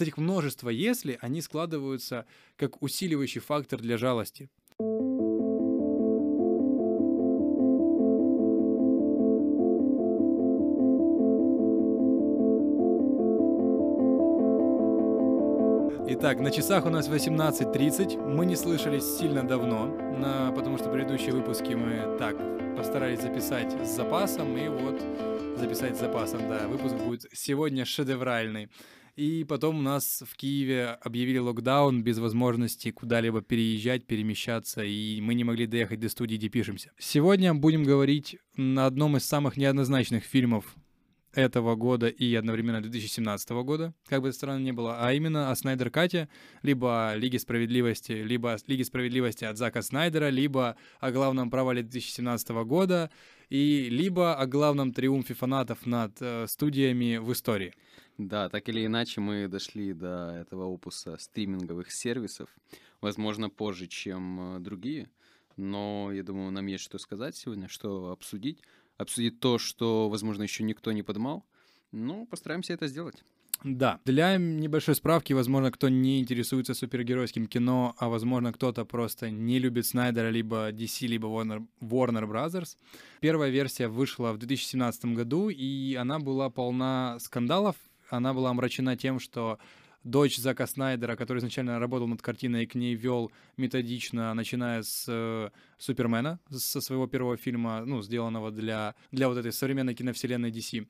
Вот этих множество «если» они складываются как усиливающий фактор для жалости. Итак, на часах у нас 18.30. Мы не слышались сильно давно, потому что предыдущие выпуски мы так постарались записать с запасом, и вот записать с запасом, да. Выпуск будет сегодня шедевральный. И потом у нас в Киеве объявили локдаун без возможности куда-либо переезжать, перемещаться, и мы не могли доехать до студии, где пишемся. Сегодня будем говорить на одном из самых неоднозначных фильмов этого года и одновременно 2017 года, как бы это странно ни было, а именно о Снайдер Кате, либо о Лиге Справедливости, либо о Лиге Справедливости от Зака Снайдера, либо о главном провале 2017 года, и либо о главном триумфе фанатов над э, студиями в истории. Да, так или иначе мы дошли до этого опуса стриминговых сервисов, возможно, позже, чем э, другие, но я думаю, нам есть что сказать сегодня, что обсудить обсудить то, что, возможно, еще никто не поднимал. Ну, постараемся это сделать. Да. Для небольшой справки, возможно, кто не интересуется супергеройским кино, а возможно, кто-то просто не любит Снайдера, либо DC, либо Warner, Warner Brothers. Первая версия вышла в 2017 году, и она была полна скандалов. Она была омрачена тем, что дочь Зака Снайдера, который изначально работал над картиной и к ней вел методично, начиная с э, Супермена, со своего первого фильма, ну, сделанного для, для вот этой современной киновселенной DC.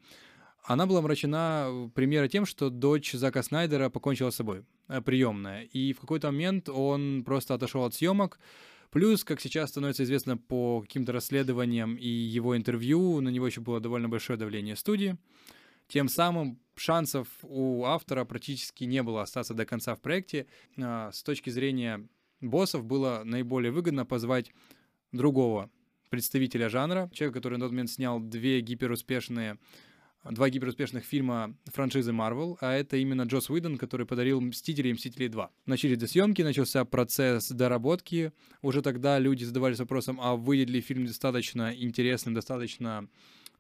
Она была омрачена примера тем, что дочь Зака Снайдера покончила с собой, э, приемная. И в какой-то момент он просто отошел от съемок, Плюс, как сейчас становится известно по каким-то расследованиям и его интервью, на него еще было довольно большое давление студии. Тем самым шансов у автора практически не было остаться до конца в проекте. А, с точки зрения боссов было наиболее выгодно позвать другого представителя жанра, человека, который на тот момент снял две гиперуспешные два гиперуспешных фильма франшизы Marvel, а это именно Джос Уидон, который подарил «Мстители» и «Мстители 2». Начались до съемки, начался процесс доработки. Уже тогда люди задавались вопросом, а выйдет ли фильм достаточно интересным, достаточно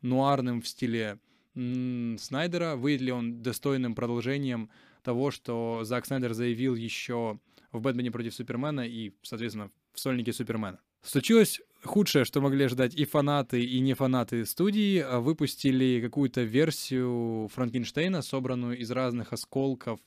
нуарным в стиле Снайдера, выйдет ли он достойным продолжением того, что Зак Снайдер заявил еще в «Бэтмене против Супермена» и, соответственно, в «Сольнике Супермена». Случилось худшее, что могли ждать и фанаты, и не фанаты студии, выпустили какую-то версию Франкенштейна, собранную из разных осколков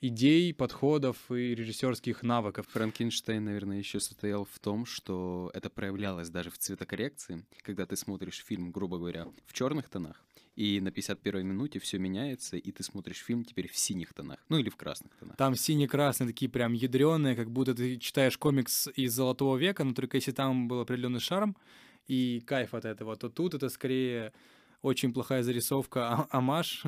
идей, подходов и режиссерских навыков. Франкенштейн, наверное, еще состоял в том, что это проявлялось даже в цветокоррекции, когда ты смотришь фильм, грубо говоря, в черных тонах, и на 51 минуте все меняется, и ты смотришь фильм теперь в синих тонах, ну или в красных тонах. Там сине-красные такие прям ядреные, как будто ты читаешь комикс из Золотого века, но только если там был определенный шарм и кайф от этого, то тут это скорее очень плохая зарисовка, а амаш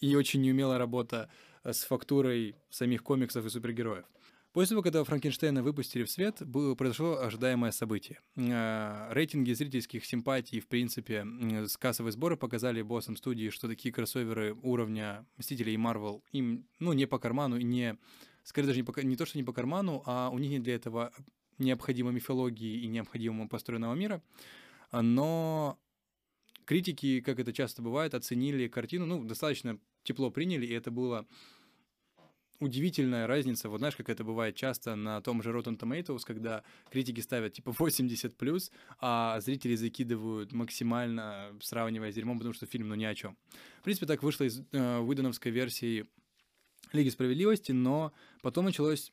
и очень неумелая работа с фактурой самих комиксов и супергероев. После того, когда Франкенштейна выпустили в свет, было, произошло ожидаемое событие. Э, рейтинги зрительских симпатий, в принципе, с кассовые сборы показали боссам студии, что такие кроссоверы уровня Мстителей и Марвел им, ну, не по карману, и не, скорее даже не, по, не то, что не по карману, а у них нет для этого необходимой мифологии и необходимого построенного мира. Но критики, как это часто бывает, оценили картину, ну, достаточно тепло приняли, и это было удивительная разница, вот знаешь, как это бывает часто на том же Rotten Tomatoes, когда критики ставят типа 80+, а зрители закидывают максимально, сравнивая с дерьмом, потому что фильм, ну, ни о чем. В принципе, так вышло из э, выдановской версии Лиги Справедливости, но потом началось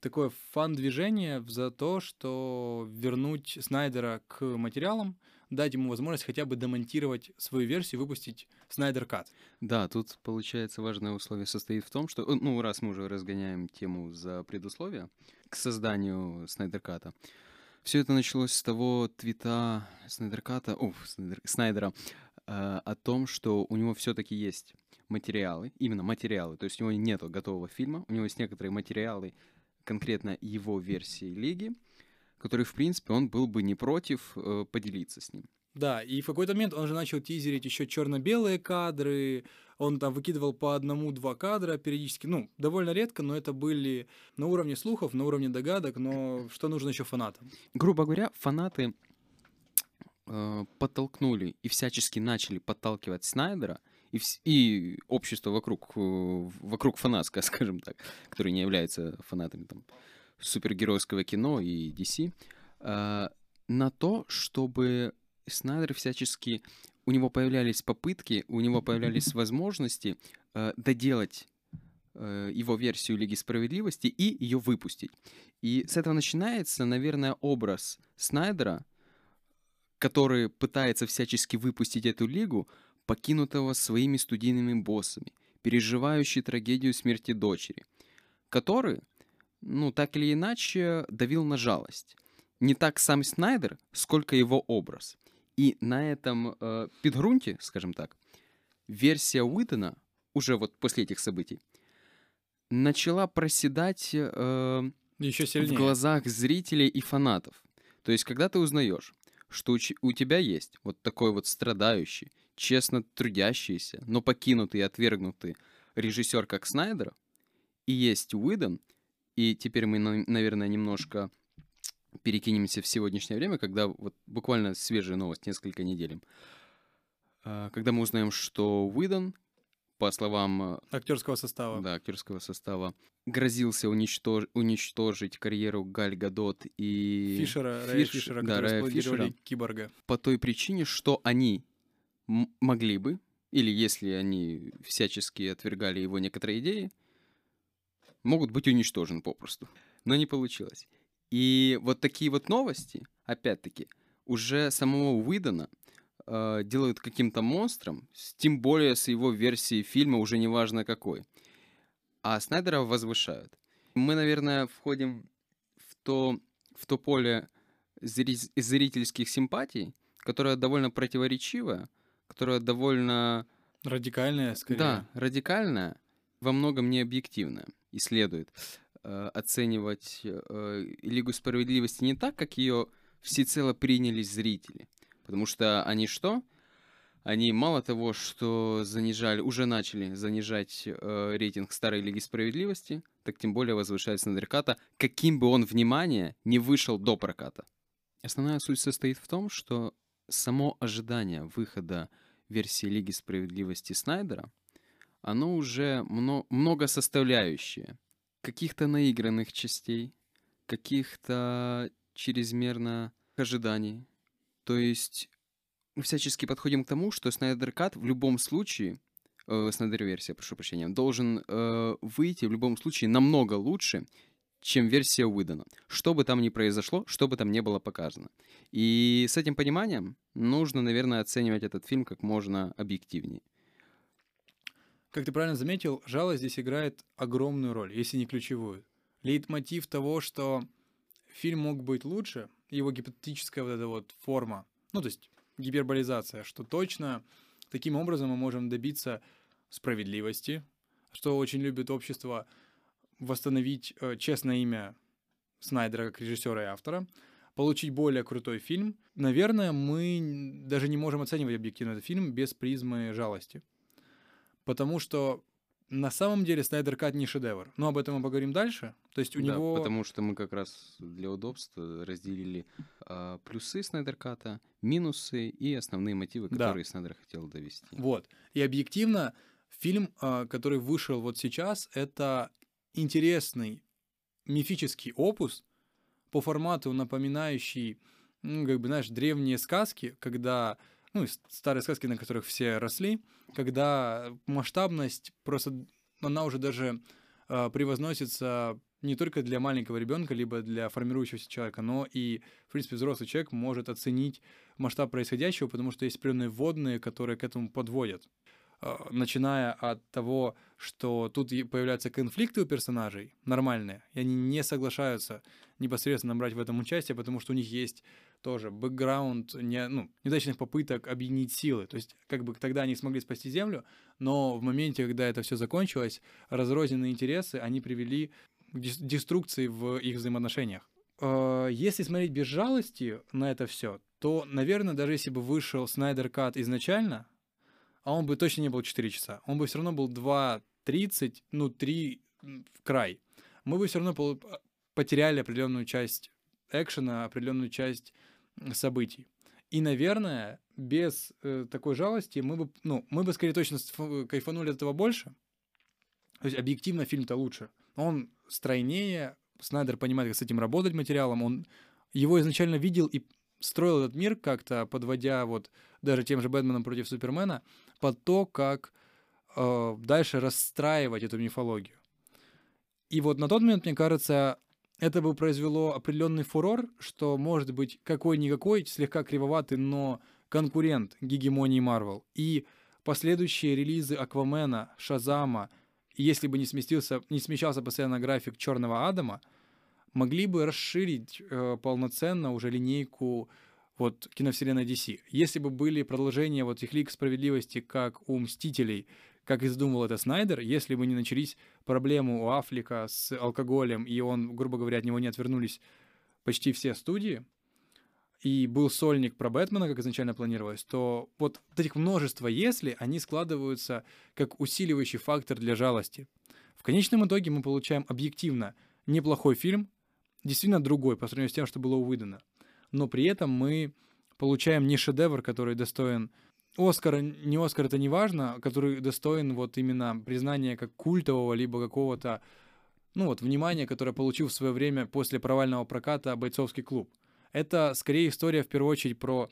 такое фан-движение за то, что вернуть Снайдера к материалам, дать ему возможность хотя бы демонтировать свою версию, выпустить Снайдер Кат. Да, тут, получается, важное условие состоит в том, что, э, ну, раз мы уже разгоняем тему за предусловие к созданию Снайдер Ката, все это началось с того твита Снайдер Ката, о, Снайдер, Снайдера, э, о том, что у него все-таки есть материалы, именно материалы, то есть у него нет готового фильма, у него есть некоторые материалы, конкретно его версии Лиги, который, в принципе, он был бы не против э, поделиться с ним. Да, и в какой-то момент он же начал тизерить еще черно-белые кадры, он там выкидывал по одному-два кадра периодически, ну, довольно редко, но это были на уровне слухов, на уровне догадок, но что нужно еще фанатам? Грубо говоря, фанаты э, подтолкнули и всячески начали подталкивать Снайдера и, вс- и общество вокруг, э, вокруг фанатска, скажем так, которые не являются фанатами там, супергеройского кино и DC, э, на то, чтобы Снайдер всячески... У него появлялись попытки, у него появлялись возможности э, доделать э, его версию Лиги Справедливости и ее выпустить. И с этого начинается, наверное, образ Снайдера, который пытается всячески выпустить эту лигу, покинутого своими студийными боссами, переживающий трагедию смерти дочери, который, ну, так или иначе, давил на жалость. Не так сам Снайдер, сколько его образ. И на этом э, подгрунте, скажем так, версия Уитона, уже вот после этих событий, начала проседать э, Еще в сильнее. глазах зрителей и фанатов. То есть, когда ты узнаешь, что у, у тебя есть вот такой вот страдающий, честно трудящийся, но покинутый и отвергнутый режиссер, как Снайдер, и есть Уидон, и теперь мы, на- наверное, немножко перекинемся в сегодняшнее время, когда вот буквально свежая новость, несколько недель, а, когда мы узнаем, что Уидон, по словам э, Актерского состава. да, актерского состава, грозился уничтож- уничтожить карьеру Галь Гадот и Фишера, Рая Фиш- Фишера, да, Рая Фишера. киборга. по той причине, что они могли бы, или если они всячески отвергали его некоторые идеи, могут быть уничтожены попросту. Но не получилось. И вот такие вот новости, опять-таки, уже самого Уидона э, делают каким-то монстром, тем более с его версией фильма, уже неважно какой. А Снайдера возвышают. Мы, наверное, входим в то, в то поле зри- зрительских симпатий, которое довольно противоречивое, которое довольно Радикальная, скорее. да, радикальная, во многом не объективная. И следует э, оценивать э, Лигу справедливости не так, как ее всецело приняли зрители. Потому что они что? Они мало того, что занижали, уже начали занижать э, рейтинг старой Лиги Справедливости, так тем более возвышают Снайдерката, каким бы он, внимание, не вышел до проката. Основная суть состоит в том, что само ожидание выхода версии Лиги Справедливости Снайдера, оно уже мно- многосоставляющее. Каких-то наигранных частей, каких-то чрезмерно ожиданий. То есть мы всячески подходим к тому, что Снайдер Кат в любом случае, э, Снайдер версия, прошу прощения, должен э, выйти в любом случае намного лучше, чем версия Уидона. Что бы там ни произошло, что бы там не было показано. И с этим пониманием нужно, наверное, оценивать этот фильм как можно объективнее. Как ты правильно заметил, жалость здесь играет огромную роль, если не ключевую. Лейтмотив того, что фильм мог быть лучше, его гипотетическая вот эта вот форма, ну, то есть гиперболизация, что точно таким образом мы можем добиться справедливости, что очень любит общество восстановить э, честное имя Снайдера как режиссера и автора, получить более крутой фильм. Наверное, мы даже не можем оценивать объективно этот фильм без призмы жалости. Потому что на самом деле Снайдер Кат не шедевр. Но об этом мы поговорим дальше. То есть у Да, него... Потому что мы как раз для удобства разделили а, плюсы Снайдерката, минусы и основные мотивы, Да. которые Снайдер хотел довести. Вот. И объективно фильм, а, который вышел вот сейчас, это интересный мифический опус по формату напоминающий, ну, как бы, знаешь, древние сказки, когда, ну, старые сказки, на которых все росли, когда масштабность просто, она уже даже а, превозносится не только для маленького ребенка, либо для формирующегося человека, но и, в принципе, взрослый человек может оценить масштаб происходящего, потому что есть определенные вводные, которые к этому подводят. А, Начиная от того, что тут появляются конфликты у персонажей нормальные, и они не соглашаются непосредственно брать в этом участие, потому что у них есть тоже бэкграунд не, ну, неудачных попыток объединить силы. То есть, как бы тогда они смогли спасти Землю, но в моменте, когда это все закончилось, разрозненные интересы, они привели к дес- деструкции в их взаимоотношениях. Э, Если смотреть без жалости на это все, то, наверное, даже если бы вышел Снайдер Кат изначально, а он бы точно не был 4 часа, он бы все равно был 2.30, ну, 3 в край. Мы бы все равно пол- потеряли определенную часть экшена, определенную часть событий. И, наверное, без э, такой жалости мы бы, ну, мы бы скорее точно кайфанули от этого больше. То есть объективно фильм-то лучше. Он стройнее, Снайдер понимает, как с этим работать материалом, он его изначально видел и строил этот мир как-то, подводя вот даже тем же Бэтменом против Супермена, под то, как э, дальше расстраивать эту мифологию. И вот на тот момент, мне кажется, это бы произвело определенный фурор, что может быть какой-никакой, слегка кривоватый, но конкурент гегемонии Марвел. И последующие релизы Аквамена, Шазама, если бы не сместился, не смещался постоянно график Черного Адама, могли бы расширить э, полноценно уже линейку вот киновселенной DC. Если бы были продолжения вот их Лиг Справедливости, как у Мстителей, как и задумал это Снайдер, если бы не начались проблемы у Афлика с алкоголем, и он, грубо говоря, от него не отвернулись почти все студии, и был сольник про Бэтмена, как изначально планировалось, то вот этих множество «если» они складываются как усиливающий фактор для жалости. В конечном итоге мы получаем объективно неплохой фильм, действительно другой по сравнению с тем, что было у. Но при этом мы получаем не шедевр, который достоин Оскар, не Оскар, это не важно, который достоин вот именно признания как культового, либо какого-то, ну вот, внимания, которое получил в свое время после провального проката «Бойцовский клуб». Это скорее история в первую очередь про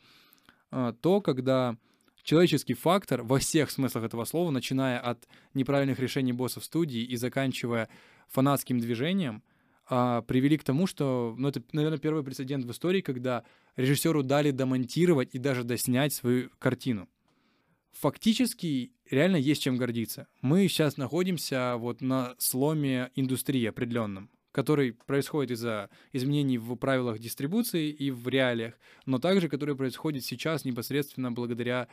э, то, когда человеческий фактор во всех смыслах этого слова, начиная от неправильных решений боссов студии и заканчивая фанатским движением, э, привели к тому, что, ну это, наверное, первый прецедент в истории, когда режиссеру дали домонтировать и даже доснять свою картину фактически реально есть чем гордиться. Мы сейчас находимся вот на сломе индустрии определенном, который происходит из-за изменений в правилах дистрибуции и в реалиях, но также который происходит сейчас непосредственно благодаря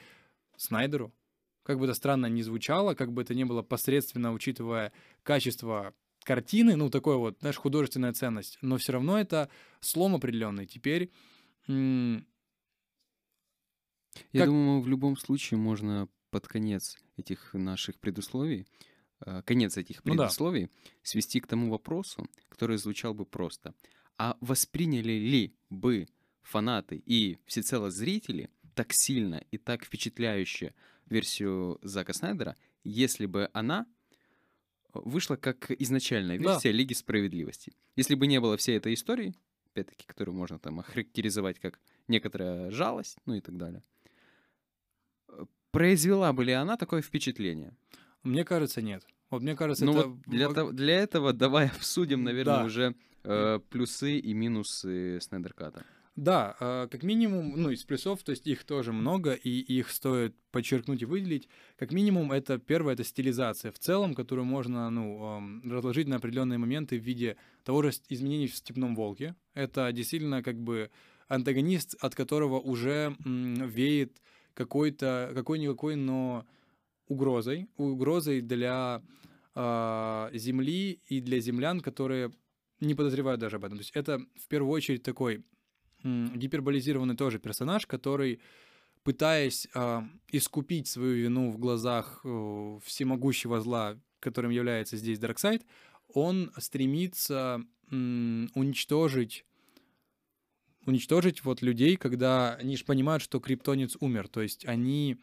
Снайдеру. Как бы это странно ни звучало, как бы это ни было посредственно, учитывая качество картины, ну, такое вот, знаешь, художественная ценность, но все равно это слом определенный. Теперь я как... думаю, в любом случае можно под конец этих наших предусловий, э, конец этих предусловий ну да. свести к тому вопросу, который звучал бы просто. А восприняли ли бы фанаты и всецело зрители так сильно и так впечатляюще версию Зака Снайдера, если бы она вышла как изначальная версия да. Лиги Справедливости. Если бы не было всей этой истории, опять-таки, которую можно там охарактеризовать как некоторая жалость, ну и так далее, произвела бы ли она такое впечатление? Мне кажется, нет. Вот мне кажется, ну это... вот для, того, для этого давай обсудим, наверное, да. уже э, плюсы и минусы Снайдерката. Да, э, как минимум, ну, из плюсов, то есть их тоже много, и их стоит подчеркнуть и выделить. Как минимум, это первое, это стилизация в целом, которую можно, ну, разложить на определенные моменты в виде того же изменений в «Степном волке». Это действительно как бы антагонист, от которого уже веет какой-то, какой-никакой, но угрозой, угрозой для э, Земли и для землян, которые не подозревают даже об этом. То есть это в первую очередь такой гиперболизированный тоже персонаж, который пытаясь э, искупить свою вину в глазах э, всемогущего зла, которым является здесь Дарксайд, он стремится м, уничтожить уничтожить вот людей, когда они же понимают, что криптонец умер. То есть они...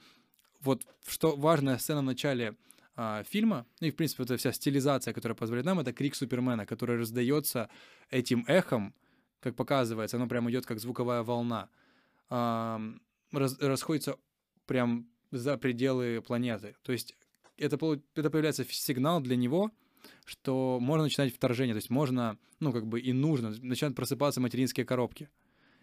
Вот что важная сцена в начале а, фильма, ну и, в принципе, это вся стилизация, которая позволяет нам, это крик Супермена, который раздается этим эхом, как показывается, оно прям идет как звуковая волна, раз, расходится прям за пределы планеты. То есть это, это появляется сигнал для него, что можно начинать вторжение, то есть можно, ну, как бы и нужно, начинают просыпаться материнские коробки.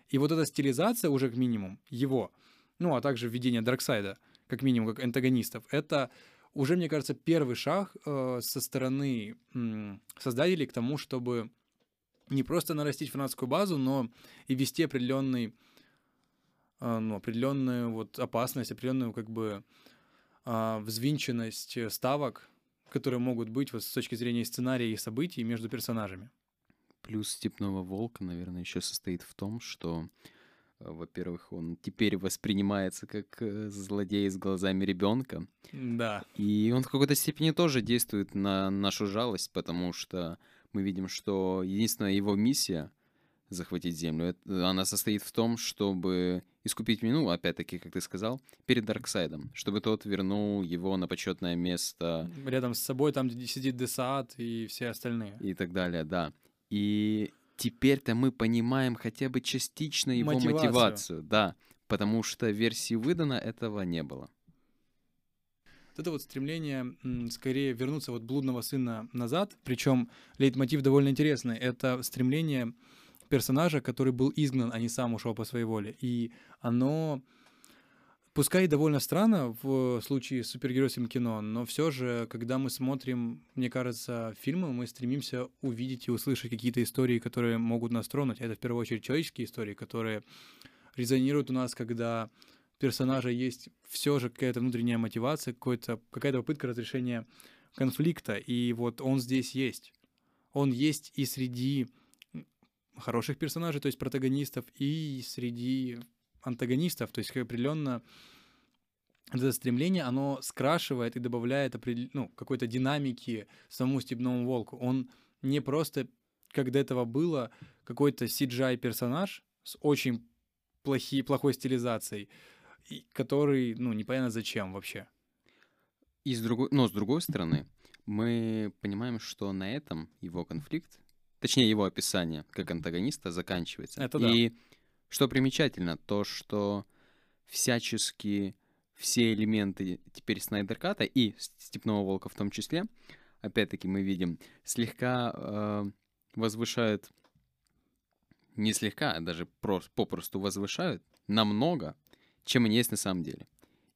И вот эта стилизация уже к минимум его, ну, а также введение Дарксайда, как минимум, как антагонистов, это уже, мне кажется, первый шаг э, со стороны э, создателей к тому, чтобы не просто нарастить фанатскую базу, но и вести определенный, э, ну, определенную вот опасность, определенную как бы э, взвинченность ставок, которые могут быть вот с точки зрения сценария и событий между персонажами. Плюс степного волка, наверное, еще состоит в том, что, э, во-первых, он теперь воспринимается как э, злодей с глазами ребенка. Да. И он в какой-то степени тоже действует на нашу жалость, потому что мы видим, что единственная его миссия захватить Землю, она состоит в том, чтобы искупить вину, опять-таки, как ты сказал, перед Дарксайдом, чтобы тот вернул его на почетное место. Рядом с собой, там, где сидит Десаат и все остальные. И так далее, да. И теперь-то мы понимаем хотя бы частично его мотивацию, мотивацию да, потому что версии выдано этого не было. Вот это вот стремление скорее вернуться вот блудного сына назад, причем лейтмотив довольно интересный. Это стремление персонажа, который был изгнан, а не сам ушел по своей воле. И оно, пускай и довольно странно в случае с супергеройским кино, но все же, когда мы смотрим, мне кажется, фильмы, мы стремимся увидеть и услышать какие-то истории, которые могут нас тронуть. Это в первую очередь человеческие истории, которые резонируют у нас, когда персонажа есть все же какая-то внутренняя мотивация, какая-то попытка разрешения конфликта, и вот он здесь есть. Он есть и среди хороших персонажей, то есть протагонистов, и среди антагонистов, то есть определенно это стремление, оно скрашивает и добавляет ну, какой-то динамики самому Степному Волку. Он не просто, как до этого было, какой-то CGI-персонаж с очень плохи, плохой стилизацией, который, ну, непонятно зачем вообще. И с другой, но с другой стороны, мы понимаем, что на этом его конфликт точнее его описание как антагониста заканчивается. Это да. И что примечательно, то что всячески все элементы теперь Снайдерката и Степного Волка в том числе, опять-таки мы видим, слегка э, возвышают, не слегка, а даже просто, попросту возвышают намного, чем они есть на самом деле.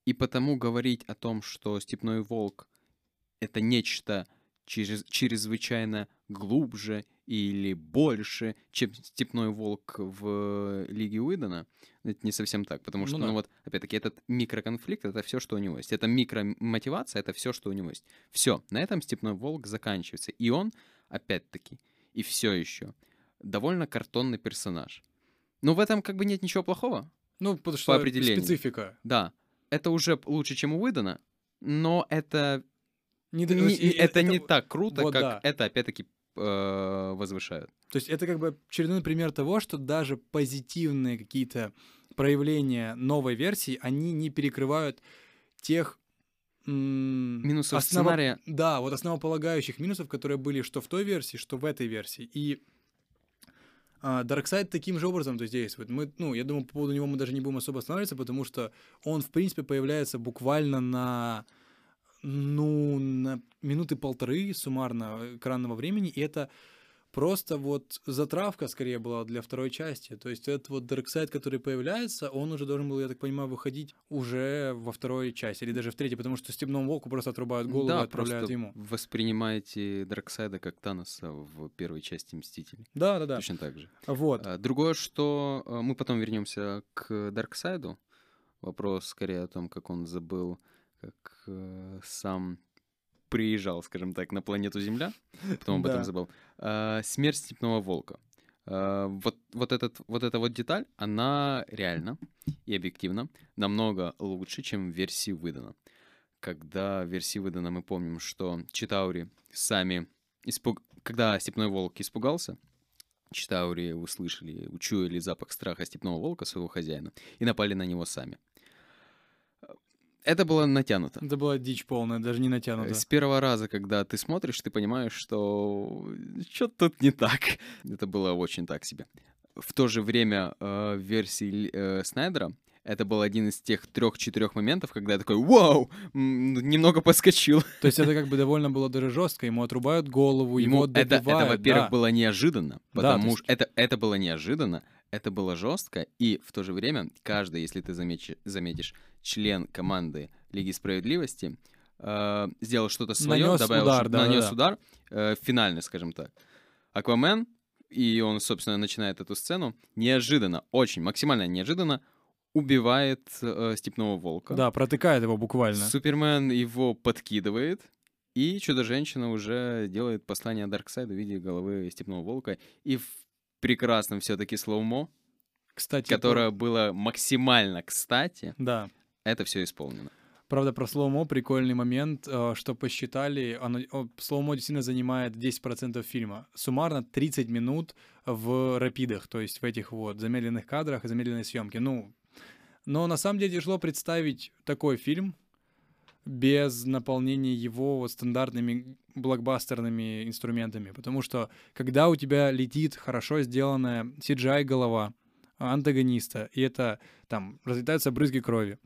И потому говорить о том, что Степной Волк — это нечто через, чрезвычайно глубже или больше, чем степной волк в Лиге Уидона, это не совсем так, потому что, ну, да. ну вот, опять-таки, этот микроконфликт — это все, что у него есть. Это микромотивация — это все, что у него есть. Все, на этом степной волк заканчивается. И он, опять-таки, и все еще довольно картонный персонаж. Но в этом как бы нет ничего плохого. Ну, потому что по определению. специфика. Да. Это уже лучше, чем у Уидона, но это не, не, это, это не так круто, вот как да. это, опять-таки, э, возвышают. То есть это как бы очередной пример того, что даже позитивные какие-то проявления новой версии, они не перекрывают тех минусов осново... сценария. Да, вот основополагающих минусов, которые были что в той версии, что в этой версии. И Darkseid таким же образом то действует. Мы, ну, я думаю, по поводу него мы даже не будем особо останавливаться, потому что он, в принципе, появляется буквально на ну, на минуты полторы суммарно экранного времени, и это просто вот затравка скорее была для второй части. То есть этот вот Darkseid, который появляется, он уже должен был, я так понимаю, выходить уже во второй части, или даже в третьей, потому что Степному Волку просто отрубают голову да, и отправляют ему. воспринимаете Дарксайда как Таноса в первой части Мстителей. Да, да, да. Точно так же. Вот. А, другое, что а, мы потом вернемся к Дарксайду. Вопрос скорее о том, как он забыл как э, сам приезжал, скажем так, на планету Земля, потом об этом забыл, э, смерть степного волка. Э, вот, вот, этот, вот эта вот деталь, она реально и объективно намного лучше, чем в версии выдана. Когда в версии выдана мы помним, что Читаури сами испуг... Когда степной волк испугался, Читаури услышали, учуяли запах страха степного волка, своего хозяина, и напали на него сами. Это было натянуто. Это была дичь полная, даже не натянуто. С первого раза, когда ты смотришь, ты понимаешь, что что-то тут не так. Это было очень так себе. В то же время э, в версии э, Снайдера это был один из тех трех-четырех моментов, когда я такой, вау, немного подскочил. То есть это как бы довольно было даже жестко, ему отрубают голову, ему, ему это, это, во-первых, да. было неожиданно, потому да, что есть... это, это было неожиданно, это было жестко, и в то же время каждый, если ты заметишь, заметишь член команды Лиги Справедливости, э, сделал что-то свое, нанес добавил, удар, да, нанес да, удар, э, финальный, скажем так. Аквамен, и он, собственно, начинает эту сцену, неожиданно, очень максимально неожиданно, убивает э, степного волка. Да, протыкает его буквально. Супермен его подкидывает, и Чудо-женщина уже делает послание Дарксайду в виде головы степного волка. И в прекрасном все-таки слоумо, кстати, которое про... было максимально кстати. Да. Это все исполнено. Правда, про slow-mo прикольный момент, э, что посчитали, оно, slow-mo действительно занимает 10% фильма. Суммарно 30 минут в рапидах, то есть в этих вот замедленных кадрах и замедленной съемке. Ну, Но на самом деле тяжело представить такой фильм без наполнения его стандартными блокбастерными инструментами. Потому что когда у тебя летит хорошо сделанная CGI-голова антагониста, и это там разлетаются брызги крови,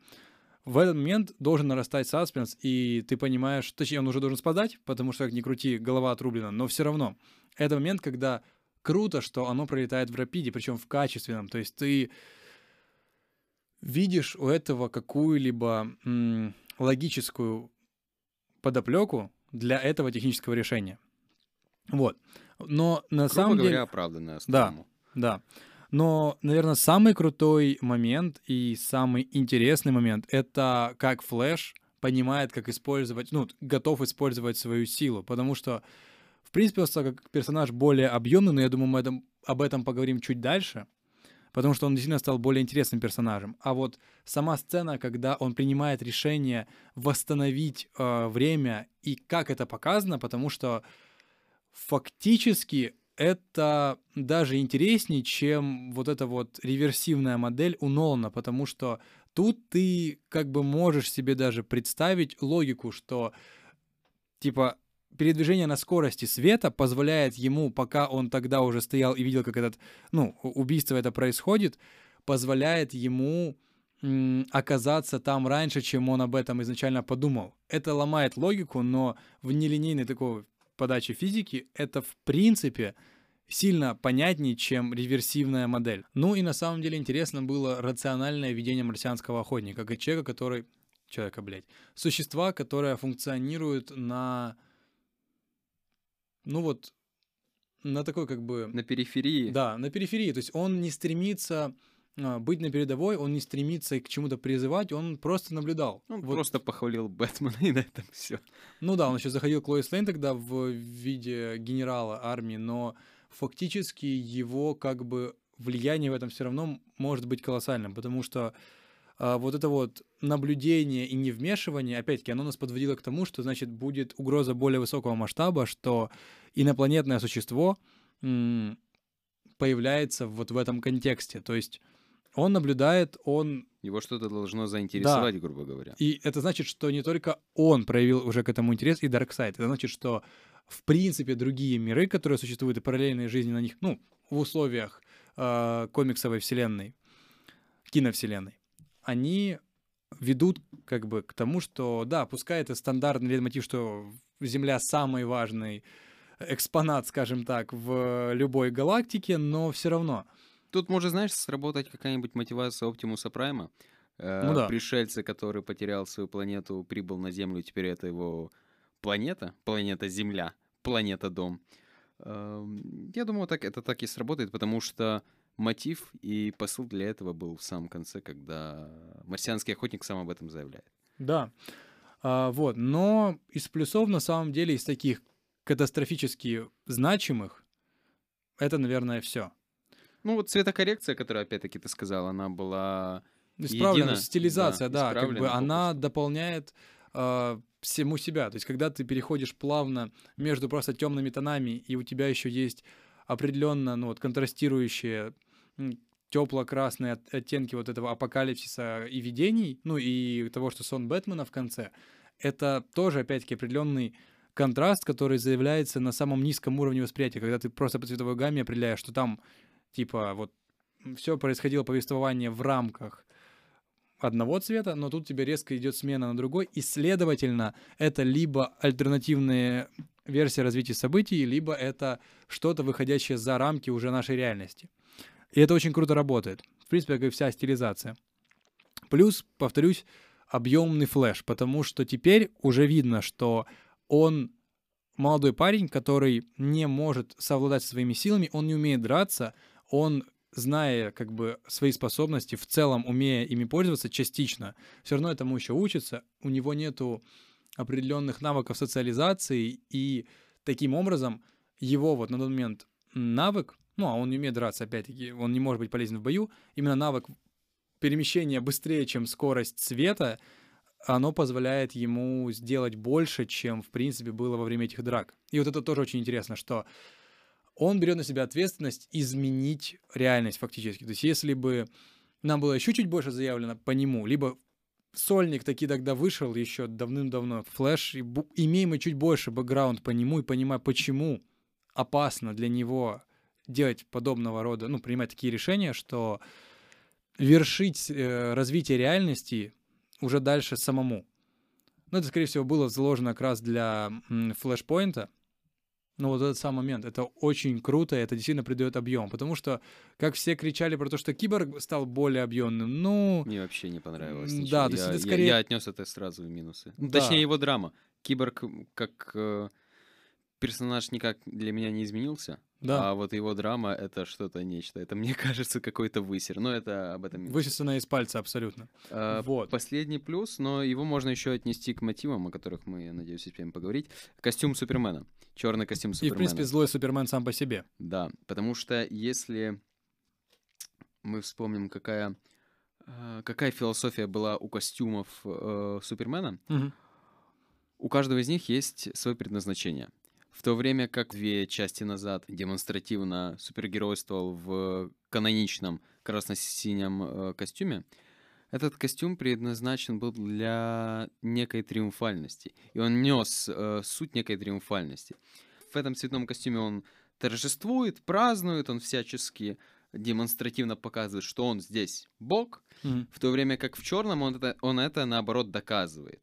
в этот момент должен нарастать саспенс, и ты понимаешь, точнее, он уже должен спадать, потому что, как ни крути, голова отрублена, но все равно. Это момент, когда круто, что оно пролетает в рапиде, причем в качественном. То есть ты видишь у этого какую-либо м- логическую подоплеку для этого технического решения. Вот. Но на Грубо самом говоря, деле... оправданная Да, строму. да. Но, наверное, самый крутой момент и самый интересный момент — это как Флэш понимает, как использовать, ну, готов использовать свою силу, потому что, в принципе, он как персонаж более объемный, но я думаю, мы этом, об этом поговорим чуть дальше, потому что он действительно стал более интересным персонажем. А вот сама сцена, когда он принимает решение восстановить э, время и как это показано, потому что фактически это даже интереснее, чем вот эта вот реверсивная модель у Нолана, потому что тут ты как бы можешь себе даже представить логику, что типа передвижение на скорости света позволяет ему, пока он тогда уже стоял и видел, как этот, ну, убийство это происходит, позволяет ему оказаться там раньше, чем он об этом изначально подумал. Это ломает логику, но в нелинейной такой подаче физики это в принципе сильно понятнее, чем реверсивная модель. Ну и на самом деле интересно было рациональное видение марсианского охотника, как человека, который... Человека, блядь. Существа, которое функционирует на... Ну вот, на такой как бы... На периферии. Да, на периферии. То есть он не стремится а, быть на передовой, он не стремится к чему-то призывать, он просто наблюдал. Он Вот. просто похвалил Бэтмена, и на этом все. Ну да, он еще заходил к Лоис Лейн тогда в виде генерала армии, но фактически его как бы влияние в этом все равно может быть колоссальным, потому что вот это вот наблюдение и невмешивание, опять-таки, оно нас подводило к тому, что, значит, будет угроза более высокого масштаба, что инопланетное существо появляется вот в этом контексте. То есть он наблюдает, он Его что-то должно заинтересовать, грубо говоря. и это значит, что не только он проявил уже к этому интерес и Дарксайд. Это значит, что в принципе другие миры, которые существуют, и параллельные жизни на них, ну, в условиях э, комиксовой вселенной, киновселенной, они ведут как бы к тому, что, да, пускай это стандартный мотив, что Земля самый важный экспонат, скажем так, в любой галактике, но все равно. Тут может, знаешь, сработать какая-нибудь мотивация Оптимуса Прайма. Э, Ну да. Пришельца, который потерял свою планету, прибыл на Землю, теперь это его планета, планета Земля, планета Дом. Эм, Я думаю, так, это так и сработает, потому что мотив и посыл для этого был в самом конце, когда марсианский охотник сам об этом заявляет. Да. А, вот. Но из плюсов, на самом деле, из таких катастрофически значимых, это, наверное, все. Ну вот цветокоррекция, которую опять-таки ты сказал, она была Исправлена Едино, стилизация, да, да, как бы исправлена она попросту. дополняет а, всему себя. То есть, когда ты переходишь плавно между просто темными тонами, и у тебя еще есть определенно, ну, вот, контрастирующие тепло-красные от- оттенки вот этого апокалипсиса и видений, ну и того, что сон Бэтмена в конце, это тоже, опять-таки, определенный контраст, который заявляется на самом низком уровне восприятия, когда ты просто по цветовой гамме определяешь, что там, типа, вот все происходило повествование в рамках одного цвета, но тут тебе резко идет смена на другой, и, следовательно, это либо альтернативная версия развития событий, либо это что-то, выходящее за рамки уже нашей реальности. И это очень круто работает. В принципе, как и вся стилизация. Плюс, повторюсь, объемный флеш, потому что теперь уже видно, что он молодой парень, который не может совладать со своими силами, он не умеет драться, он, зная как бы свои способности, в целом умея ими пользоваться частично, все равно этому еще учится, у него нету определенных навыков социализации, и таким образом его вот на тот момент навык, ну, а он не умеет драться, опять-таки, он не может быть полезен в бою, именно навык перемещения быстрее, чем скорость света, оно позволяет ему сделать больше, чем, в принципе, было во время этих драк. И вот это тоже очень интересно, что он берет на себя ответственность изменить реальность фактически. То есть если бы нам было еще чуть больше заявлено по нему, либо сольник таки тогда вышел еще давным-давно, Флэш, и имеем мы чуть больше бэкграунд по нему и понимая, почему опасно для него делать подобного рода, ну, принимать такие решения, что вершить э, развитие реальности уже дальше самому. Ну, это, скорее всего, было заложено как раз для флешпоинта. Но вот этот сам момент, это очень круто, и это действительно придает объем. Потому что, как все кричали про то, что киборг стал более объемным, ну, Мне вообще не понравилось ничего. да, то есть я, это я- скорее- я отнес это сразу в минусы. Ну, Да. Точнее, его драма. Киборг как э, персонаж никак для меня не изменился. Да, А вот его драма — это что-то нечто. Это, мне кажется, какой-то высер. Но это об этом... высосано из пальца абсолютно. А, вот. Последний плюс, но его можно еще отнести к мотивам, о которых мы, надеюсь, успеем поговорить. Костюм Супермена. Черный костюм И, Супермена. в принципе, злой Супермен сам по себе. Да, потому что если мы вспомним, какая, э, какая философия была у костюмов э, Супермена, Мгм. у каждого из них есть свое предназначение. В то время как две части назад демонстративно супергеройствовал в каноничном красно-синем э, костюме, этот костюм предназначен был для некой триумфальности. И он нес э, суть некой триумфальности. В этом цветном костюме он торжествует, празднует, он всячески демонстративно показывает, что он здесь бог, Мгм. в то время как в черном он это, он это наоборот доказывает.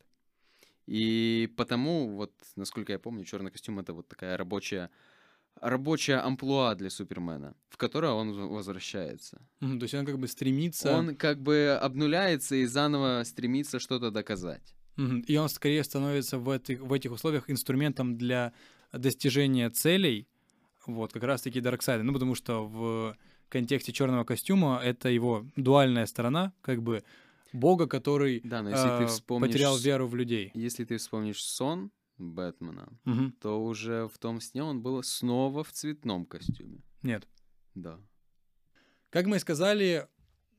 И потому, вот, насколько я помню, черный костюм это вот такая рабочая, рабочая амплуа для Супермена, в которое он возвращается. То есть он как бы стремится... Он как бы обнуляется и заново стремится что-то доказать. И он скорее становится в этих, в этих условиях инструментом для достижения целей, вот, как раз-таки Дарксайда. Ну, потому что в контексте черного костюма это его дуальная сторона, как бы бога, который Да, но если ты а, вспомнишь... потерял веру в людей. Если ты вспомнишь сон Бэтмена, Мгм. то уже в том сне он был снова в цветном костюме. Нет. Да. Как мы и сказали,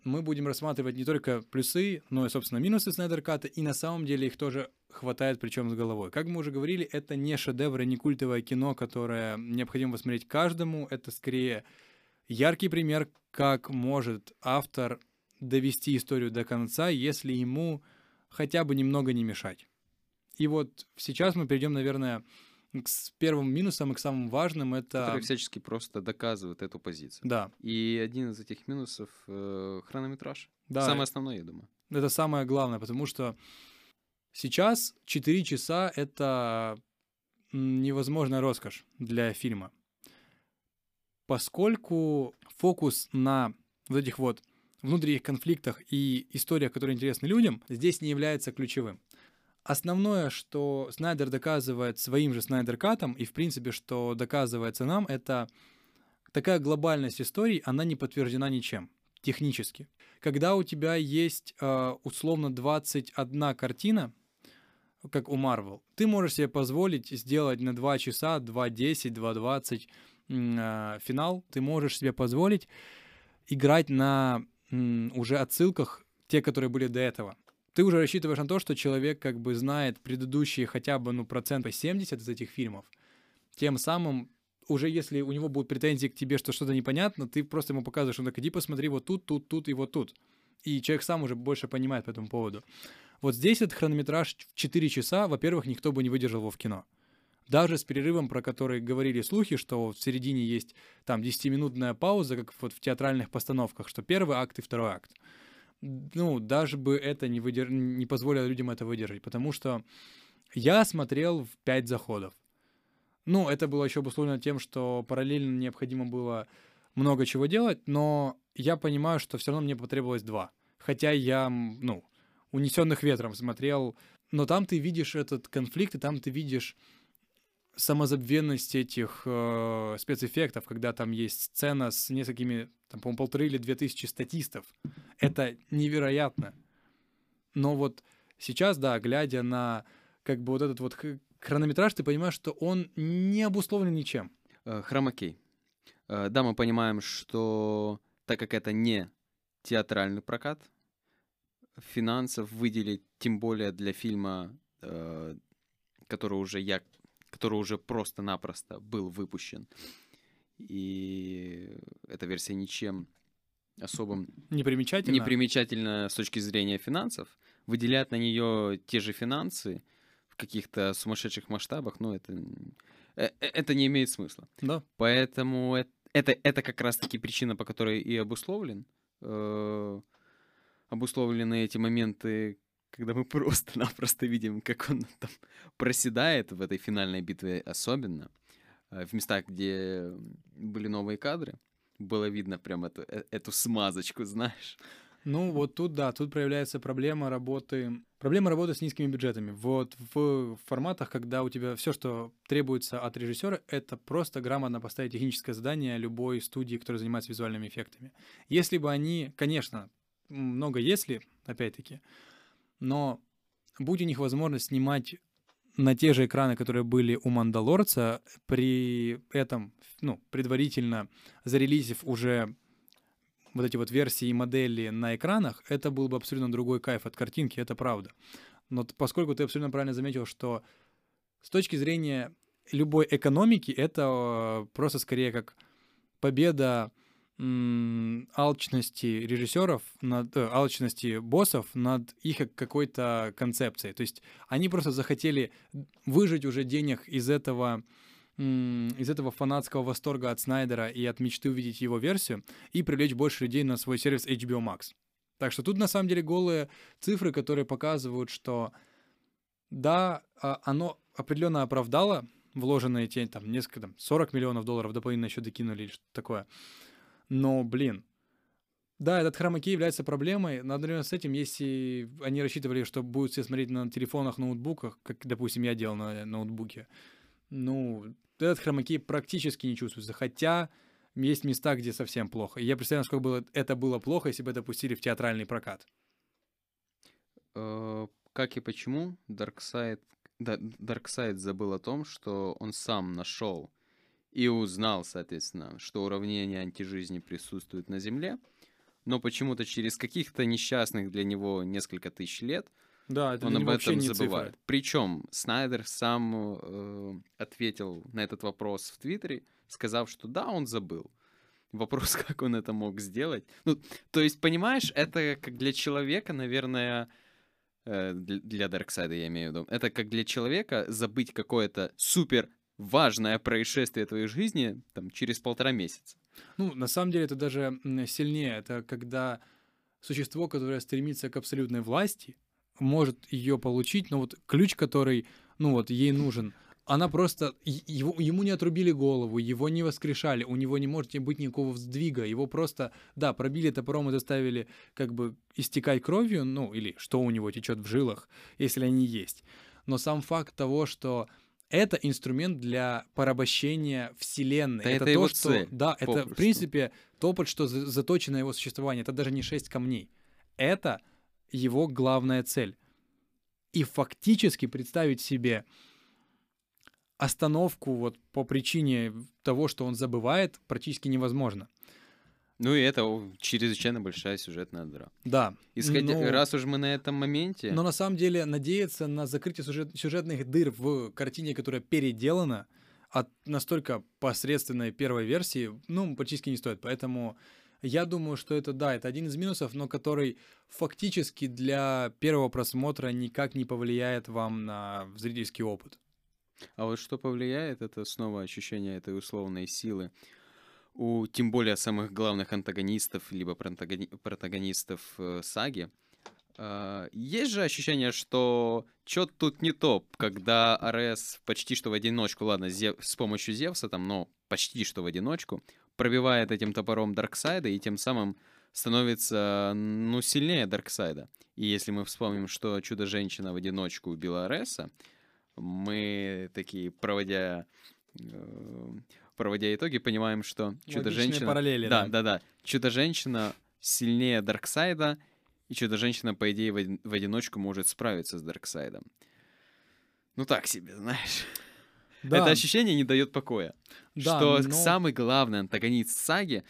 мы будем рассматривать не только плюсы, но и, собственно, минусы Снайдер Ката, и на самом деле их тоже хватает, причем с головой. Как мы уже говорили, это не шедевр не культовое кино, которое необходимо посмотреть каждому. Это скорее яркий пример, как может автор довести историю до конца, если ему хотя бы немного не мешать. И вот сейчас мы перейдем, наверное, к первым минусам и к самым важным. Это... Который всячески просто доказывает эту позицию. Да, И один из этих минусов э, хронометраж. да. Самое основное, я думаю. Это самое главное, потому что сейчас 4 часа — это невозможная роскошь для фильма. Поскольку фокус на вот этих вот внутренних конфликтах и историях, которые интересны людям, здесь не является ключевым. Основное, что Снайдер доказывает своим же Снайдер-катом, и в принципе, что доказывается нам, это такая глобальность историй, она не подтверждена ничем технически. Когда у тебя есть э, условно 21 картина, как у Marvel, ты можешь себе позволить сделать на 2 часа, 2.10, 2.20 м, э, финал, ты можешь себе позволить играть на уже отсылках, те, которые были до этого. Ты уже рассчитываешь на то, что человек как бы знает предыдущие хотя бы, ну, процент по 70 из этих фильмов. Тем самым, уже если у него будут претензии к тебе, что что-то непонятно, ты просто ему показываешь, он так, иди посмотри вот тут, тут, тут и вот тут. И человек сам уже больше понимает по этому поводу. Вот здесь этот хронометраж в 4 часа, во-первых, никто бы не выдержал его в кино. Даже с перерывом, про который говорили слухи, что в середине есть там 10-минутная пауза, как вот в театральных постановках, что первый акт и второй акт. Ну, даже бы это не, выдер... не позволило людям это выдержать, потому что я смотрел в 5 заходов. Ну, это было еще обусловлено тем, что параллельно необходимо было много чего делать, но я понимаю, что все равно мне потребовалось два. Хотя я, ну, унесенных ветром смотрел, но там ты видишь этот конфликт, и там ты видишь самозабвенность этих э, спецэффектов, когда там есть сцена с несколькими, там, по-моему, полторы или две тысячи статистов. Это невероятно. Но вот сейчас, да, глядя на как бы вот этот вот хронометраж, ты понимаешь, что он не обусловлен ничем. Э, Хромакей. Э, Да, мы понимаем, что так как это не театральный прокат, финансов выделить, тем более для фильма, э, который уже я, который уже просто-напросто был выпущен, и эта версия ничем особо Непримечательно. непримечательна с точки зрения финансов, выделять на нее те же финансы в каких-то сумасшедших масштабах, ну, это, э- э- это не имеет смысла. Да. Поэтому э- это, это как раз-таки причина, по которой и обусловлен, э, обусловлены эти моменты, когда мы просто-напросто видим, как он там проседает в этой финальной битве особенно, э, в местах, где были новые кадры, было видно прям эту, э- эту смазочку, знаешь. Ну, вот тут, да, тут проявляется проблема работы, проблема работы с низкими бюджетами. Вот в форматах, когда у тебя все, что требуется от режиссера, это просто грамотно поставить техническое задание любой студии, которая занимается визуальными эффектами. Если бы они, конечно, много если, опять-таки, но будь у них возможность снимать на те же экраны, которые были у Мандалорца, при этом, ну, предварительно зарелизив уже вот эти вот версии и модели на экранах, это был бы абсолютно другой кайф от картинки, это правда. Но поскольку ты абсолютно правильно заметил, что с точки зрения любой экономики, это э, просто скорее как победа алчности режиссеров, над, э, алчности боссов над их как- какой-то концепцией. То есть они просто захотели выжить уже денег из этого из этого фанатского восторга от Снайдера и от мечты увидеть его версию и привлечь больше людей на свой сервис HBO Max. Так что тут на самом деле голые цифры, которые показывают, что да, а, оно определенно оправдало вложенные те там несколько там 40 миллионов долларов дополнительно еще докинули или что-то такое. Но, блин, да, этот хромакей является проблемой, но одновременно с этим, если они рассчитывали, что будут все смотреть на телефонах, ноутбуках, как, допустим, я делал на ноутбуке, ну, этот хромакей практически не чувствуется, хотя есть места, где совсем плохо. И я представляю, насколько было, это было плохо, если бы это пустили в театральный прокат. Э, Как и почему Дарксайд, да, Дарксайд забыл о том, что он сам нашел и узнал, соответственно, что уравнение антижизни присутствует на Земле, но почему-то через каких-то несчастных для него несколько тысяч лет Да, это он об этом не забывает. цифры. Причем Снайдер сам э, ответил на этот вопрос в Твиттере, сказав, что да, он забыл. Вопрос, как он это мог сделать. Ну, то есть, понимаешь, это как для человека, наверное, э, для Дарксайда я имею в виду, это как для человека забыть какое-то супер важное происшествие твоей жизни там, через полтора месяца. Ну, на самом деле это даже сильнее. Это когда существо, которое стремится к абсолютной власти, может ее получить, но вот ключ, который, ну вот, ей нужен, она просто, его, ему не отрубили голову, его не воскрешали, у него не может быть никакого сдвига, его просто, да, пробили топором и заставили как бы истекать кровью, ну, или что у него течет в жилах, если они есть. Но сам факт того, что это инструмент для порабощения Вселенной. Да это то, его что... цель, Да, это, в попросту. принципе, то, под что за- заточено его существование. Это даже не шесть камней. Это его главная цель. И фактически представить себе остановку вот по причине того, что он забывает, практически невозможно. Ну и это чрезвычайно большая сюжетная дыра. Да. Исходя, ну, раз уж мы на этом моменте... Но на самом деле надеяться на закрытие сюжет- сюжетных дыр в картине, которая переделана от настолько посредственной первой версии, ну, практически не стоит. Поэтому я думаю, что это, да, это один из минусов, но который фактически для первого просмотра никак не повлияет вам на зрительский опыт. А вот что повлияет, это снова ощущение этой условной силы у тем более самых главных антагонистов, либо протагони- протагонистов э, саги. А, есть же ощущение, что что-то тут не то, когда Арес почти что в одиночку, ладно, Зев- с помощью Зевса там, но почти что в одиночку, пробивает этим топором Дарксайда и тем самым становится, ну, сильнее Дарксайда. И если мы вспомним, что Чудо-женщина в одиночку убила Ареса, мы такие, проводя, э, проводя итоги, понимаем, что Чудо-женщина... параллели. Да, да, да. Чудо-женщина сильнее Дарксайда, и Чудо-женщина, по идее, в, в одиночку может справиться с Дарксайдом. Ну так себе, знаешь. Да, Это ощущение не дает покоя. да, что но- самый главный антагонист саги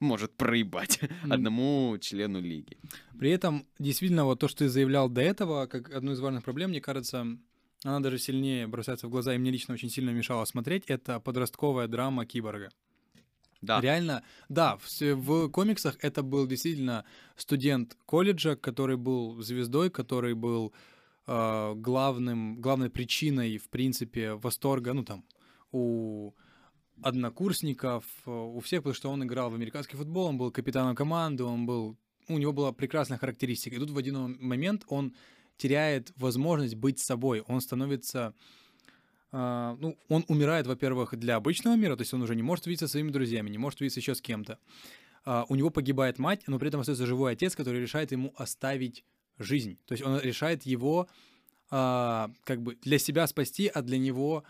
может проебать одному члену лиги. При этом, действительно, вот то, что ты заявлял до этого, как одну из важных проблем, мне кажется, она даже сильнее бросается в глаза, и мне лично очень сильно мешало смотреть, это подростковая драма киборга. Да. Реально, да, в, в комиксах это был действительно студент колледжа, который был звездой, который был э, главным, главной причиной, в принципе, восторга, ну там, у однокурсников, у всех, потому что он играл в американский футбол, он был капитаном команды, он был, у него была прекрасная характеристика. И тут в один момент он теряет возможность быть собой, он становится Uh, ну, он умирает, во-первых, для обычного мира, то есть он уже не может видеться со своими друзьями, не может видеться еще с кем-то. Uh, у него погибает мать, но при этом остается живой отец, который решает ему оставить жизнь. То есть он решает его uh, как бы для себя спасти, а для него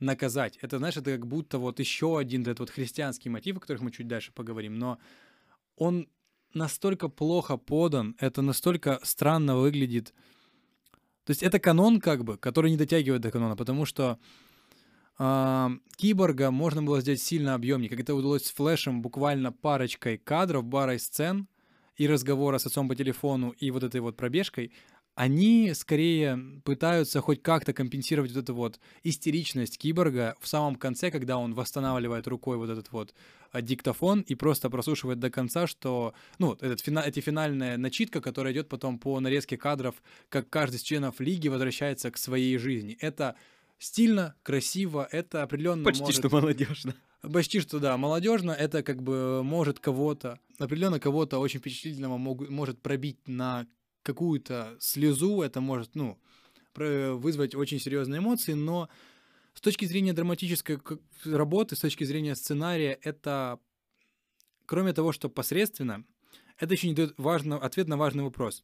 наказать. Это, знаешь, это как будто вот еще один этот вот христианский мотив, о которых мы чуть дальше поговорим, но он настолько плохо подан, это настолько странно выглядит, то есть это канон, как бы, который не дотягивает до канона, потому что э, киборга можно было сделать сильно объемнее. Как это удалось с флешем, буквально парочкой кадров, барой сцен и разговора с отцом по телефону и вот этой вот пробежкой, они скорее пытаются хоть как-то компенсировать вот эту вот истеричность киборга в самом конце, когда он восстанавливает рукой вот этот вот диктофон и просто прослушивает до конца, что, ну, этот фина, эти финальная начитка, которая идет потом по нарезке кадров, как каждый из членов лиги возвращается к своей жизни. Это стильно, красиво, это определенно Почти может... что молодежно. Почти что да, молодежно это как бы может кого-то, определенно кого-то очень впечатлительного мог, может пробить на какую-то слезу, это может, ну, вызвать очень серьезные эмоции, но с точки зрения драматической работы, с точки зрения сценария, это, кроме того, что посредственно, это еще не дает важного, ответ на важный вопрос.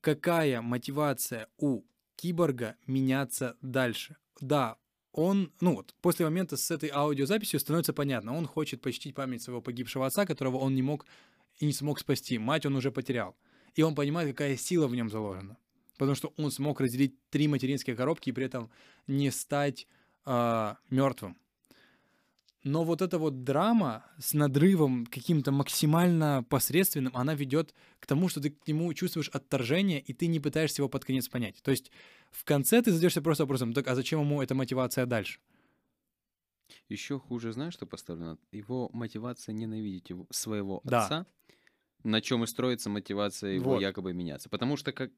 Какая мотивация у киборга меняться дальше? Да, он, ну вот, после момента с этой аудиозаписью становится понятно, он хочет почтить память своего погибшего отца, которого он не мог и не смог спасти. Мать он уже потерял и он понимает, какая сила в нем заложена. Потому что он смог разделить три материнские коробки и при этом не стать э, мертвым. Но вот эта вот драма с надрывом каким-то максимально посредственным, она ведет к тому, что ты к нему чувствуешь отторжение, и ты не пытаешься его под конец понять. То есть в конце ты задаешься просто вопросом, так а зачем ему эта мотивация дальше? Еще хуже, знаешь, что поставлено? Его мотивация ненавидеть его, своего Да. отца на чем и строится мотивация его Вот. якобы меняться. Потому что как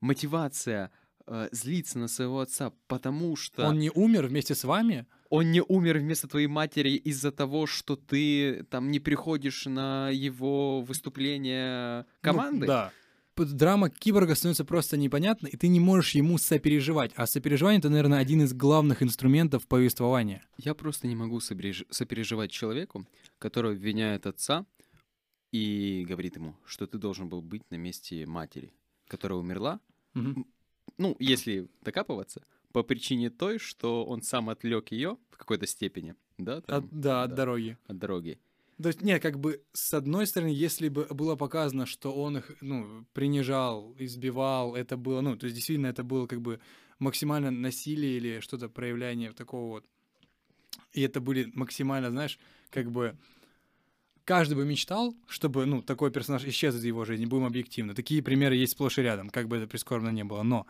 мотивация э, злиться на своего отца, потому что Он он... не умер вместе с вами, не умер вместо твоей матери из-за того, что ты там не приходишь на его выступление Ну, команды. да. П- Драма киборга становится просто непонятна, и ты не можешь ему сопереживать. А сопереживание — это, наверное, один из главных инструментов повествования. Я просто не могу собереж- сопереживать человеку, который обвиняет отца и говорит ему, что ты должен был быть на месте матери, которая умерла, Мгм. Ну, если докапываться, по причине той, что он сам отвлек ее в какой-то степени, да, там, От- да, от да. дороги. от дороги. То есть, нет, как бы, с одной стороны, если бы было показано, что он их, ну, принижал, избивал, это было, ну, то есть, действительно, это было, как бы, максимально насилие или что-то проявление такого вот. И это были максимально, знаешь, как бы, каждый бы мечтал, чтобы, ну, такой персонаж исчез из его жизни, будем объективны. Такие примеры есть сплошь и рядом, как бы это прискорбно не было. Но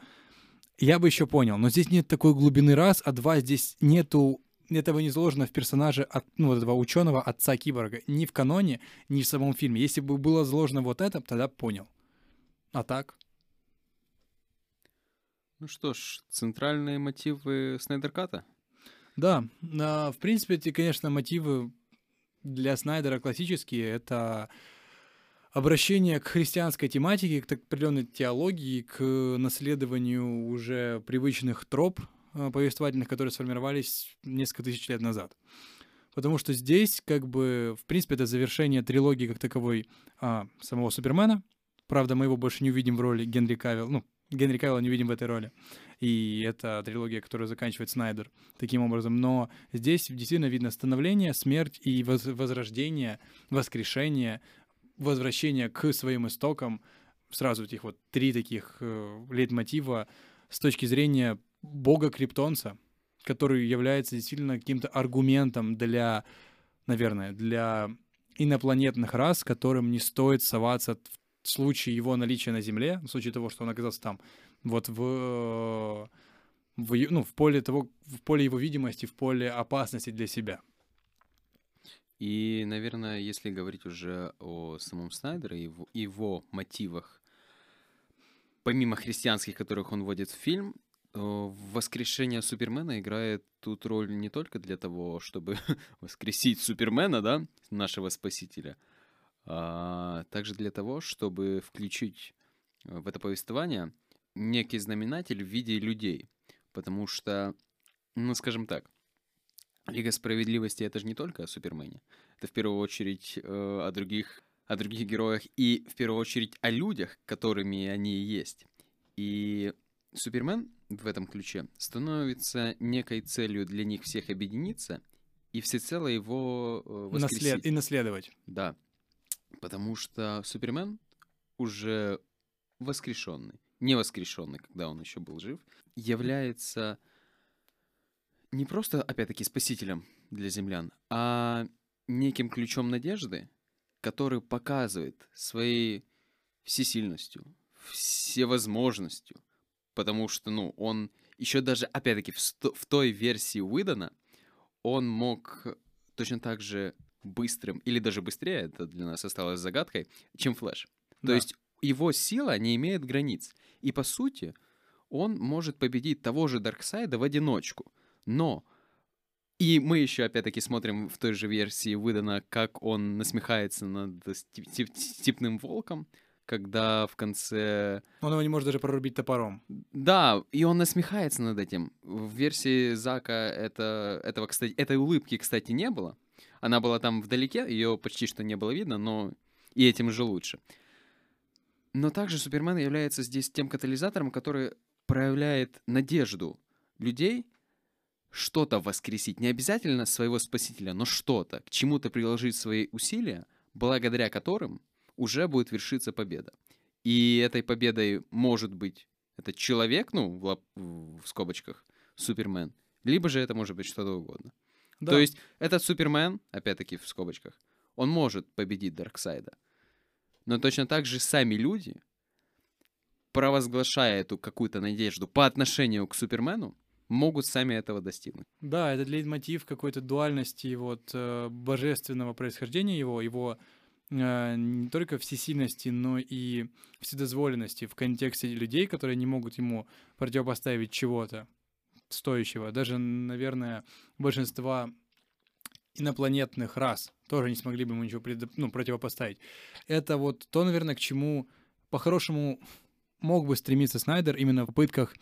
я бы еще понял, но здесь нет такой глубины раз, а два, здесь нету этого не заложено в персонаже от, ну, вот этого ученого отца киборга. Ни в каноне, ни в самом фильме. Если бы было заложено вот это, тогда понял. А так? Ну что ж, центральные мотивы Снайдерката? Да, а, в принципе, эти, конечно, мотивы для Снайдера классические. Это обращение к христианской тематике, к определенной теологии, к наследованию уже привычных троп а, повествовательных, которые сформировались несколько тысяч лет назад. Потому что здесь, как бы, в принципе, это завершение трилогии как таковой а, самого Супермена. Правда, мы его больше не увидим в роли Генри Кавилл. Ну, Генри Кавилла не увидим в этой роли. И это трилогия, которую заканчивает Снайдер таким образом. Но здесь действительно видно становление, смерть и воз- возрождение, воскрешение, возвращение к своим истокам. Сразу этих вот три таких э, лейтмотива с точки зрения бога Криптонца, который является действительно каким-то аргументом для, наверное, для инопланетных рас, которым не стоит соваться в случае его наличия на Земле, в случае того, что он оказался там, вот в, э, в, ну, в поле того, в поле его видимости, в поле опасности для себя. И, наверное, если говорить уже о самом Снайдере и его, его мотивах, помимо христианских, которых он вводит в фильм, воскрешение Супермена играет тут роль не только для того, чтобы воскресить Супермена, да, нашего спасителя, также для того, чтобы включить в это повествование некий знаменатель в виде людей. Потому что, ну, скажем так, Лига справедливости это же не только о Супермене. Это в первую очередь э, о других о других героях и в первую очередь о людях, которыми они есть. И Супермен в этом ключе становится некой целью для них всех объединиться и всецело его э, воскресить. Наслед... И наследовать. Да. Потому что Супермен уже воскрешенный, не воскрешенный, когда он еще был жив, является не просто, опять-таки, спасителем для землян, а неким ключом надежды, который показывает своей всесильностью, всевозможностью, потому что, ну, он еще даже, опять-таки, в, в той версии Уидона он мог точно так же быстрым, или даже быстрее, это для нас осталось загадкой, чем Флэш. Да. То есть его сила не имеет границ. И, по сути, он может победить того же Дарксайда в одиночку. Но и мы еще, опять-таки, смотрим в той же версии выдано, как он насмехается над тип типным волком, когда в конце... Он его не может даже прорубить топором. Да, и он насмехается над этим. В версии Зака это, этого, кстати, этой улыбки, кстати, не было. Она была там вдалеке, ее почти что не было видно, но и этим же лучше. Но также Супермен является здесь тем катализатором, который проявляет надежду людей что-то воскресить. Не обязательно своего спасителя, но что-то, к чему-то приложить свои усилия, благодаря которым уже будет вершиться победа. И этой победой может быть этот человек, ну, в, лап, в скобочках, Супермен, либо же это может быть что-то угодно. Да. То есть этот Супермен, опять-таки в скобочках, он может победить Дарксайда. Но точно так же сами люди, провозглашая эту какую-то надежду по отношению к Супермену, могут сами этого достигнуть. Да, это лейтмотив какой-то дуальности вот э, божественного происхождения его, его э, не только всесильности, но и вседозволенности в контексте людей, которые не могут ему противопоставить чего-то стоящего. Даже, наверное, большинства инопланетных рас тоже не смогли бы ему ничего пред, ну, противопоставить. Это вот то, наверное, к чему по-хорошему мог бы стремиться Снайдер именно в попытках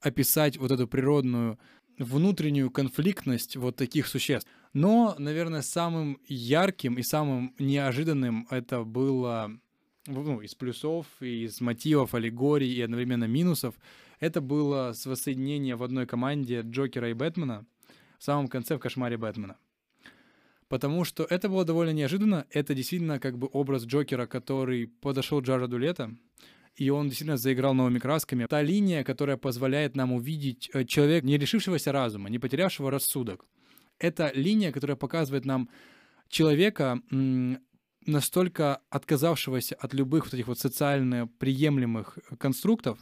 описать вот эту природную внутреннюю конфликтность вот таких существ. Но, наверное, самым ярким и самым неожиданным это было ну, из плюсов, из мотивов, аллегорий и одновременно минусов, это было воссоединение в одной команде Джокера и Бэтмена в самом конце в «Кошмаре Бэтмена». Потому что это было довольно неожиданно. Это действительно как бы образ Джокера, который подошел Джареду Лето, и он действительно заиграл новыми красками. Та линия, которая позволяет нам увидеть э, человека, не решившегося разума, не потерявшего рассудок. Это линия, которая показывает нам человека, настолько отказавшегося от любых вот этих вот социально приемлемых конструктов,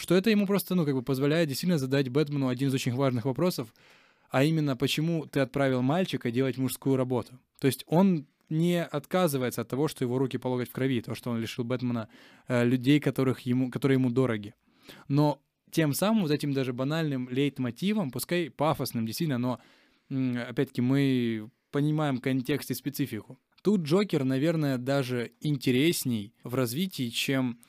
что это ему просто, ну, как бы позволяет действительно задать Бэтмену один из очень важных вопросов, а именно, почему ты отправил мальчика делать мужскую работу. То есть он не отказывается от того, что его руки по в крови, то, что он лишил Бэтмена э, людей, которых ему, которые ему дороги. Но тем самым, вот этим даже банальным лейтмотивом, пускай пафосным, действительно, но, опять-таки, мы понимаем контекст и специфику. Тут Джокер, наверное, даже интересней в развитии, чем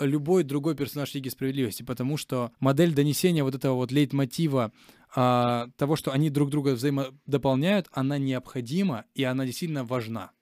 любой другой персонаж Лиги Справедливости, потому что модель донесения вот этого вот лейтмотива а, того, что они друг друга взаимодополняют, она необходима и она действительно важна.